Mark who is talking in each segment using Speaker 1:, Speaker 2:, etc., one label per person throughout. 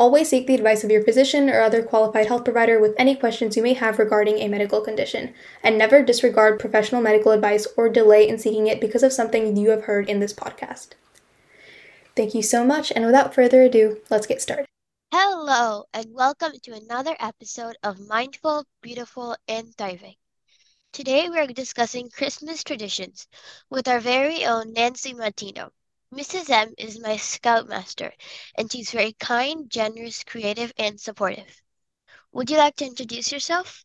Speaker 1: Always seek the advice of your physician or other qualified health provider with any questions you may have regarding a medical condition, and never disregard professional medical advice or delay in seeking it because of something you have heard in this podcast. Thank you so much, and without further ado, let's get started.
Speaker 2: Hello, and welcome to another episode of Mindful, Beautiful, and Thriving. Today we are discussing Christmas traditions with our very own Nancy Martino. Mrs. M is my scoutmaster, and she's very kind, generous, creative, and supportive. Would you like to introduce yourself?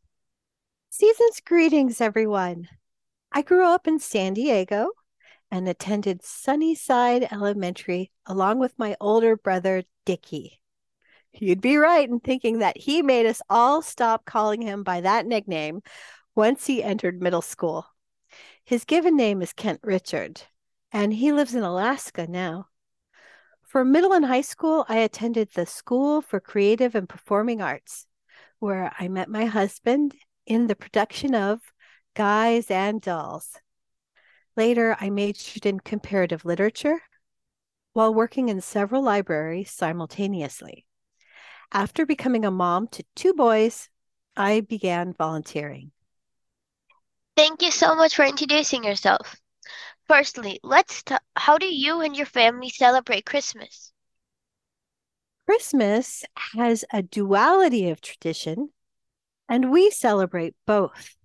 Speaker 3: Season's greetings, everyone. I grew up in San Diego and attended Sunnyside Elementary along with my older brother, Dickie. You'd be right in thinking that he made us all stop calling him by that nickname once he entered middle school. His given name is Kent Richard, and he lives in Alaska now. For middle and high school, I attended the School for Creative and Performing Arts, where I met my husband in the production of Guys and Dolls. Later, I majored in comparative literature while working in several libraries simultaneously. After becoming a mom to two boys, I began volunteering.
Speaker 2: Thank you so much for introducing yourself. Firstly, let's t- how do you and your family celebrate Christmas?
Speaker 3: Christmas has a duality of tradition, and we celebrate both.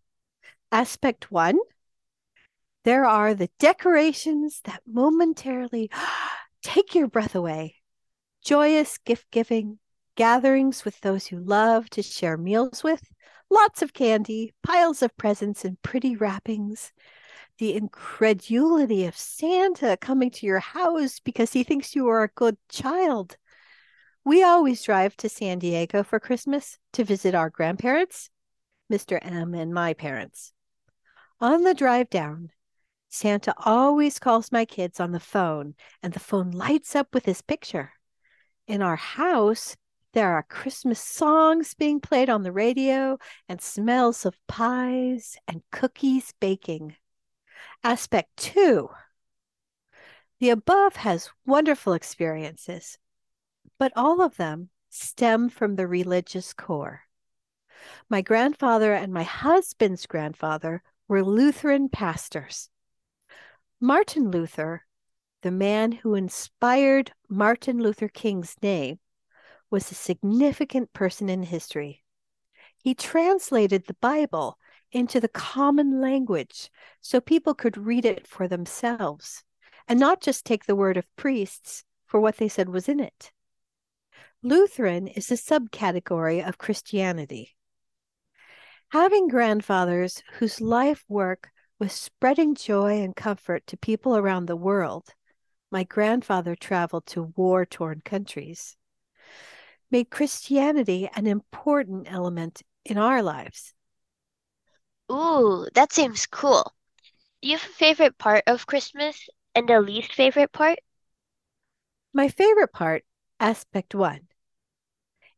Speaker 3: Aspect one there are the decorations that momentarily take your breath away, joyous gift giving, gatherings with those you love to share meals with, lots of candy, piles of presents, and pretty wrappings the incredulity of Santa coming to your house because he thinks you are a good child. We always drive to San Diego for Christmas to visit our grandparents, Mr. M, and my parents. On the drive down, Santa always calls my kids on the phone, and the phone lights up with his picture. In our house, there are Christmas songs being played on the radio and smells of pies and cookies baking. Aspect two the above has wonderful experiences, but all of them stem from the religious core. My grandfather and my husband's grandfather were Lutheran pastors. Martin Luther, the man who inspired Martin Luther King's name, was a significant person in history. He translated the Bible into the common language so people could read it for themselves and not just take the word of priests for what they said was in it. Lutheran is a subcategory of Christianity. Having grandfathers whose life work was spreading joy and comfort to people around the world, my grandfather traveled to war torn countries, made Christianity an important element in our lives.
Speaker 2: Ooh, that seems cool. Do you have a favorite part of Christmas and a least favorite part?
Speaker 3: My favorite part, aspect one,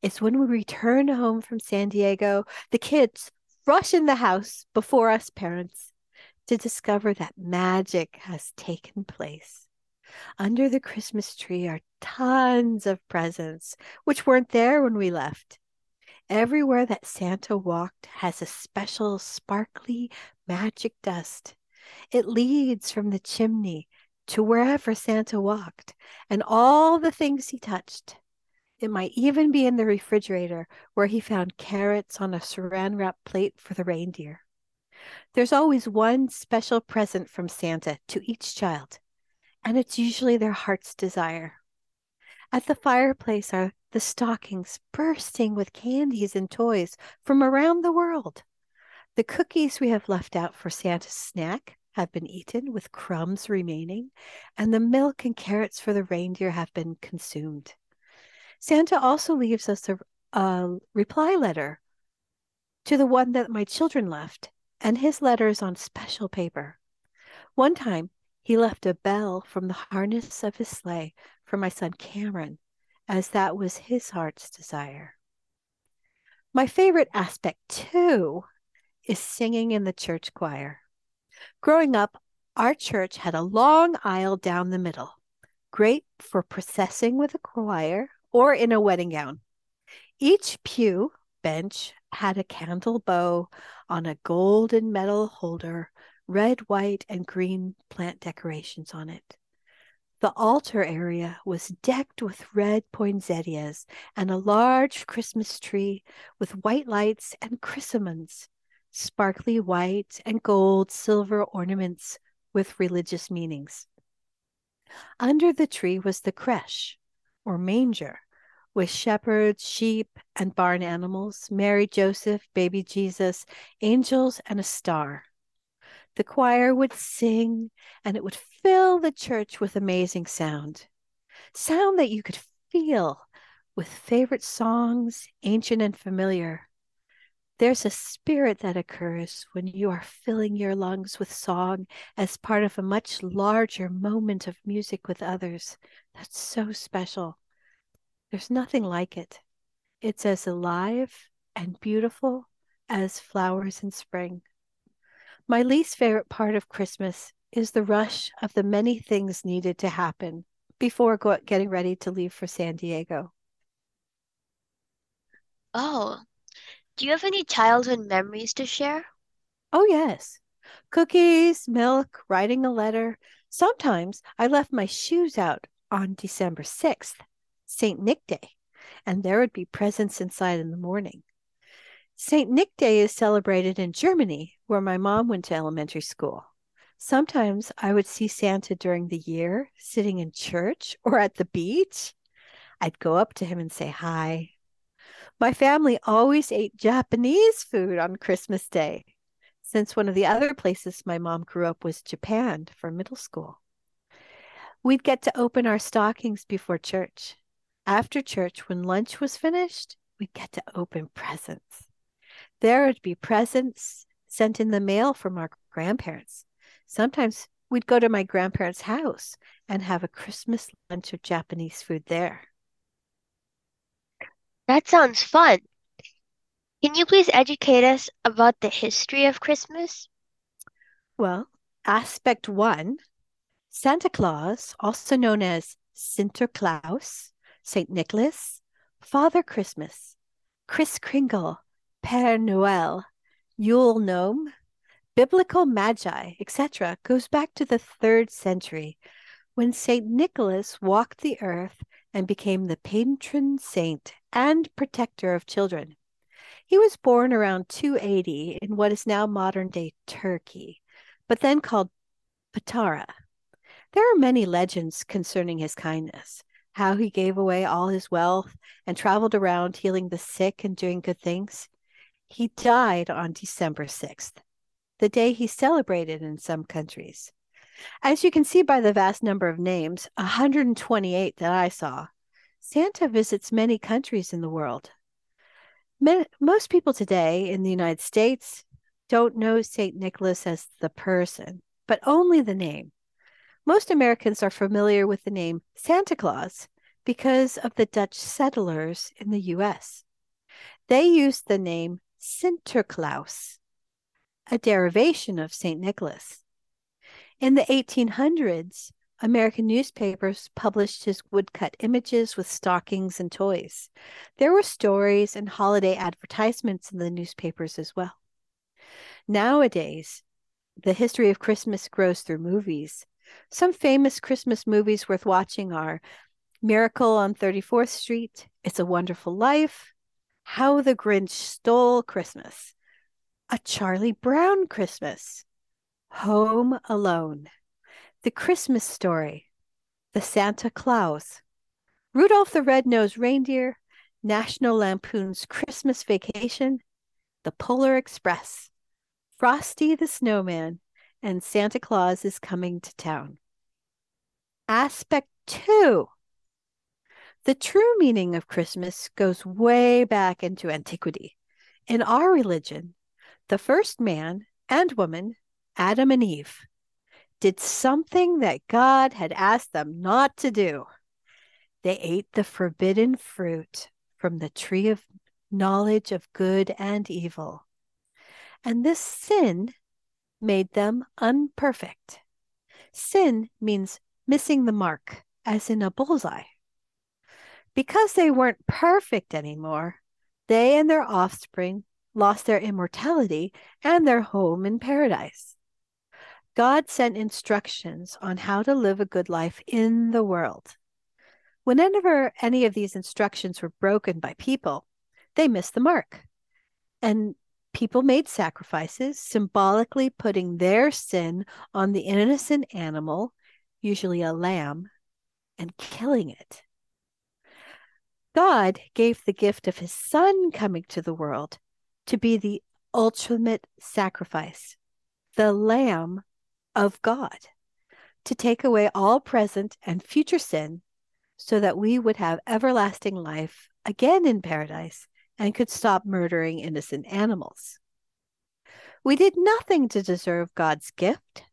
Speaker 3: is when we return home from San Diego, the kids rush in the house before us parents to discover that magic has taken place. Under the Christmas tree are tons of presents, which weren't there when we left. Everywhere that Santa walked has a special sparkly magic dust. It leads from the chimney to wherever Santa walked and all the things he touched. It might even be in the refrigerator where he found carrots on a saran wrap plate for the reindeer. There's always one special present from Santa to each child, and it's usually their heart's desire. At the fireplace are the stockings bursting with candies and toys from around the world. The cookies we have left out for Santa's snack have been eaten with crumbs remaining, and the milk and carrots for the reindeer have been consumed. Santa also leaves us a, a reply letter to the one that my children left, and his letter is on special paper. One time, He left a bell from the harness of his sleigh for my son Cameron, as that was his heart's desire. My favorite aspect, too, is singing in the church choir. Growing up, our church had a long aisle down the middle, great for processing with a choir or in a wedding gown. Each pew bench had a candle bow on a golden metal holder red, white, and green plant decorations on it. The altar area was decked with red poinsettias and a large Christmas tree with white lights and chrysanthemums, sparkly white and gold silver ornaments with religious meanings. Under the tree was the creche, or manger, with shepherds, sheep, and barn animals, Mary, Joseph, baby Jesus, angels, and a star. The choir would sing, and it would fill the church with amazing sound. Sound that you could feel with favorite songs, ancient and familiar. There's a spirit that occurs when you are filling your lungs with song as part of a much larger moment of music with others. That's so special. There's nothing like it. It's as alive and beautiful as flowers in spring. My least favorite part of Christmas is the rush of the many things needed to happen before go- getting ready to leave for San Diego.
Speaker 2: Oh, do you have any childhood memories to share?
Speaker 3: Oh, yes. Cookies, milk, writing a letter. Sometimes I left my shoes out on December 6th, St. Nick Day, and there would be presents inside in the morning. St. Nick Day is celebrated in Germany, where my mom went to elementary school. Sometimes I would see Santa during the year sitting in church or at the beach. I'd go up to him and say hi. My family always ate Japanese food on Christmas Day, since one of the other places my mom grew up was Japan for middle school. We'd get to open our stockings before church. After church, when lunch was finished, we'd get to open presents. There would be presents sent in the mail from our grandparents. Sometimes we'd go to my grandparents' house and have a Christmas lunch of Japanese food there.
Speaker 2: That sounds fun. Can you please educate us about the history of Christmas?
Speaker 3: Well, aspect one Santa Claus, also known as Sinterklaas, St. Nicholas, Father Christmas, Kris Kringle, Père Noël, Yule Gnome, biblical magi, etc., goes back to the third century when St. Nicholas walked the earth and became the patron saint and protector of children. He was born around 280 in what is now modern day Turkey, but then called Patara. There are many legends concerning his kindness, how he gave away all his wealth and traveled around healing the sick and doing good things. He died on December 6th, the day he celebrated in some countries. As you can see by the vast number of names, 128 that I saw, Santa visits many countries in the world. most people today in the United States don't know St. Nicholas as the person, but only the name. Most Americans are familiar with the name Santa Claus because of the Dutch settlers in the US. They used the name Sinterklaas, a derivation of St. Nicholas. In the 1800s, American newspapers published his woodcut images with stockings and toys. There were stories and holiday advertisements in the newspapers as well. Nowadays, the history of Christmas grows through movies. Some famous Christmas movies worth watching are Miracle on 34th Street, It's a Wonderful Life, how the Grinch Stole Christmas, A Charlie Brown Christmas, Home Alone, The Christmas Story, The Santa Clause, Rudolph the Red-Nosed Reindeer, National Lampoon's Christmas Vacation, The Polar Express, Frosty the Snowman, and Santa Claus is Coming to Town. Aspect 2 the true meaning of Christmas goes way back into antiquity. In our religion, the first man and woman, Adam and Eve, did something that God had asked them not to do. They ate the forbidden fruit from the tree of knowledge of good and evil. And this sin made them unperfect. Sin means missing the mark, as in a bullseye. Because they weren't perfect anymore, they and their offspring lost their immortality and their home in paradise. God sent instructions on how to live a good life in the world. Whenever any of these instructions were broken by people, they missed the mark. And people made sacrifices, symbolically putting their sin on the innocent animal, usually a lamb, and killing it. God gave the gift of his son coming to the world to be the ultimate sacrifice, the Lamb of God, to take away all present and future sin so that we would have everlasting life again in paradise and could stop murdering innocent animals. We did nothing to deserve God's gift.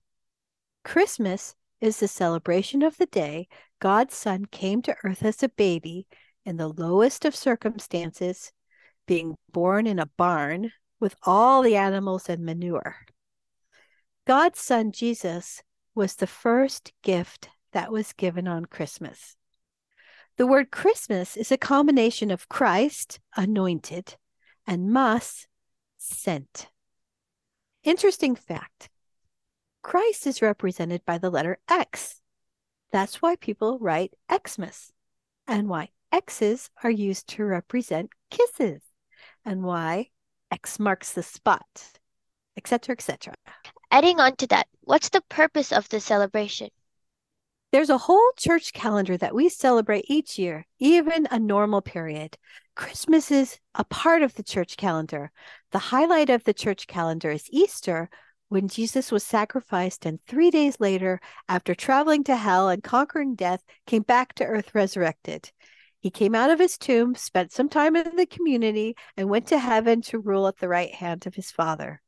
Speaker 3: Christmas is the celebration of the day God's Son came to earth as a baby in the lowest of circumstances being born in a barn with all the animals and manure. God's son Jesus was the first gift that was given on Christmas. The word Christmas is a combination of Christ, anointed, and Mas, sent. Interesting fact Christ is represented by the letter X. That's why people write Xmas, and why X's are used to represent kisses and why X marks the spot, etc., etc.
Speaker 2: Adding on to that, what's the purpose of the celebration?
Speaker 3: There's a whole church calendar that we celebrate each year, even a normal period. Christmas is a part of the church calendar. The highlight of the church calendar is Easter, when Jesus was sacrificed and three days later, after traveling to hell and conquering death, came back to earth resurrected. He came out of his tomb, spent some time in the community, and went to heaven to rule at the right hand of his Father.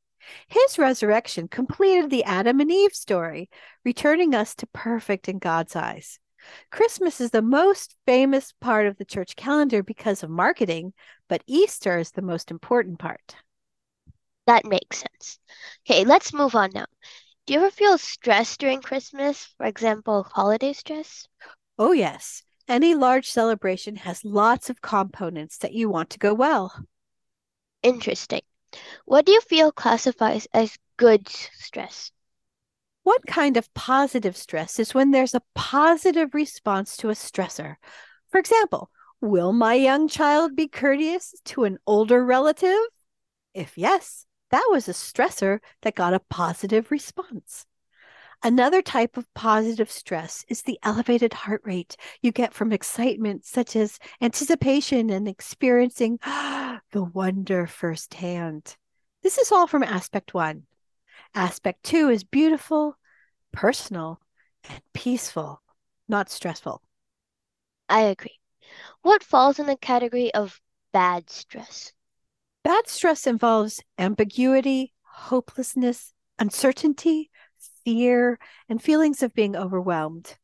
Speaker 3: His resurrection completed the Adam and Eve story, returning us to perfect in God's eyes. Christmas is the most famous part of the church calendar because of marketing, but Easter is the most important part.
Speaker 2: That makes sense. Okay, let's move on now. Do you ever feel stressed during Christmas? For example, holiday stress?
Speaker 3: Oh, yes. Any large celebration has lots of components that you want to go well.
Speaker 2: Interesting. What do you feel classifies as good stress?
Speaker 3: One kind of positive stress is when there's a positive response to a stressor. For example, will my young child be courteous to an older relative? If yes, that was a stressor that got a positive response. Another type of positive stress is the elevated heart rate you get from excitement, such as anticipation and experiencing the wonder firsthand. This is all from aspect one. Aspect two is beautiful, personal, and peaceful, not stressful.
Speaker 2: I agree. What falls in the category of bad stress?
Speaker 3: Bad stress involves ambiguity, hopelessness, uncertainty, fear, and feelings of being overwhelmed.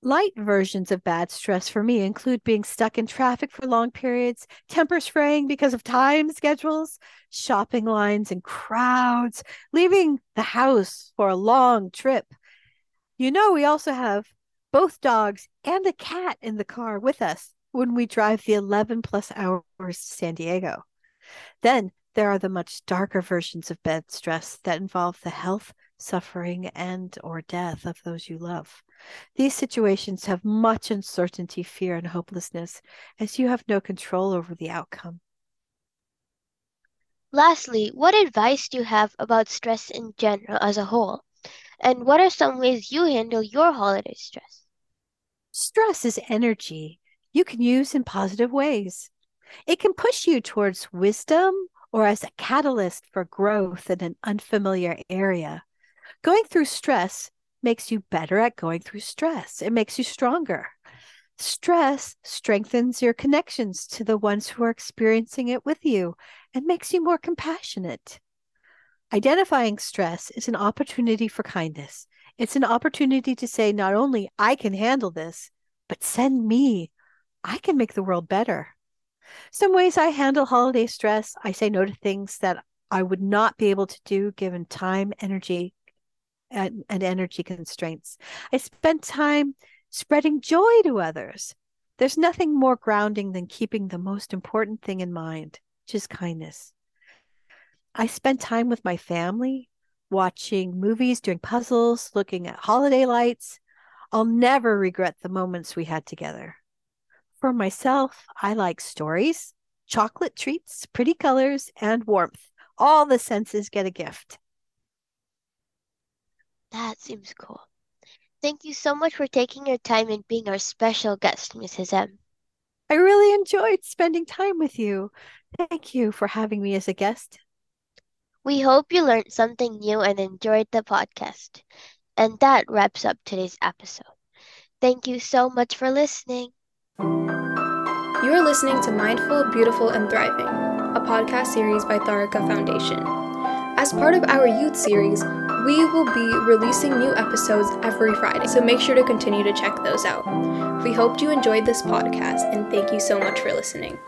Speaker 3: Light versions of bad stress for me include being stuck in traffic for long periods, temper spraying because of time schedules, shopping lines and crowds, leaving the house for a long trip. You know, we also have both dogs and a cat in the car with us when we drive the 11 plus hours to San Diego. Then there are the much darker versions of bad stress that involve the health, suffering, and or death of those you love. These situations have much uncertainty, fear, and hopelessness, as you have no control over the outcome.
Speaker 2: Lastly, what advice do you have about stress in general as a whole? And what are some ways you handle your holiday stress?
Speaker 3: Stress is energy you can use in positive ways. It can push you towards wisdom or as a catalyst for growth in an unfamiliar area. Going through stress makes you better at going through stress, it makes you stronger. Stress strengthens your connections to the ones who are experiencing it with you and makes you more compassionate. Identifying stress is an opportunity for kindness. It's an opportunity to say, not only I can handle this, but send me. I can make the world better. Some ways I handle holiday stress I say no to things that I would not be able to do given time, energy, and, and energy constraints. I spend time spreading joy to others. There's nothing more grounding than keeping the most important thing in mind, which is kindness. I spend time with my family, watching movies, doing puzzles, looking at holiday lights. I'll never regret the moments we had together. For myself, I like stories, chocolate treats, pretty colors, and warmth. All the senses get a gift.
Speaker 2: That seems cool. Thank you so much for taking your time and being our special guest, Mrs. M.
Speaker 3: I really enjoyed spending time with you. Thank you for having me as a guest.
Speaker 2: We hope you learned something new and enjoyed the podcast. And that wraps up today's episode. Thank you so much for listening.
Speaker 1: You are listening to Mindful, Beautiful, and Thriving, a podcast series by Tharaka Foundation. As part of our youth series, we will be releasing new episodes every Friday, so make sure to continue to check those out. We hope you enjoyed this podcast and thank you so much for listening.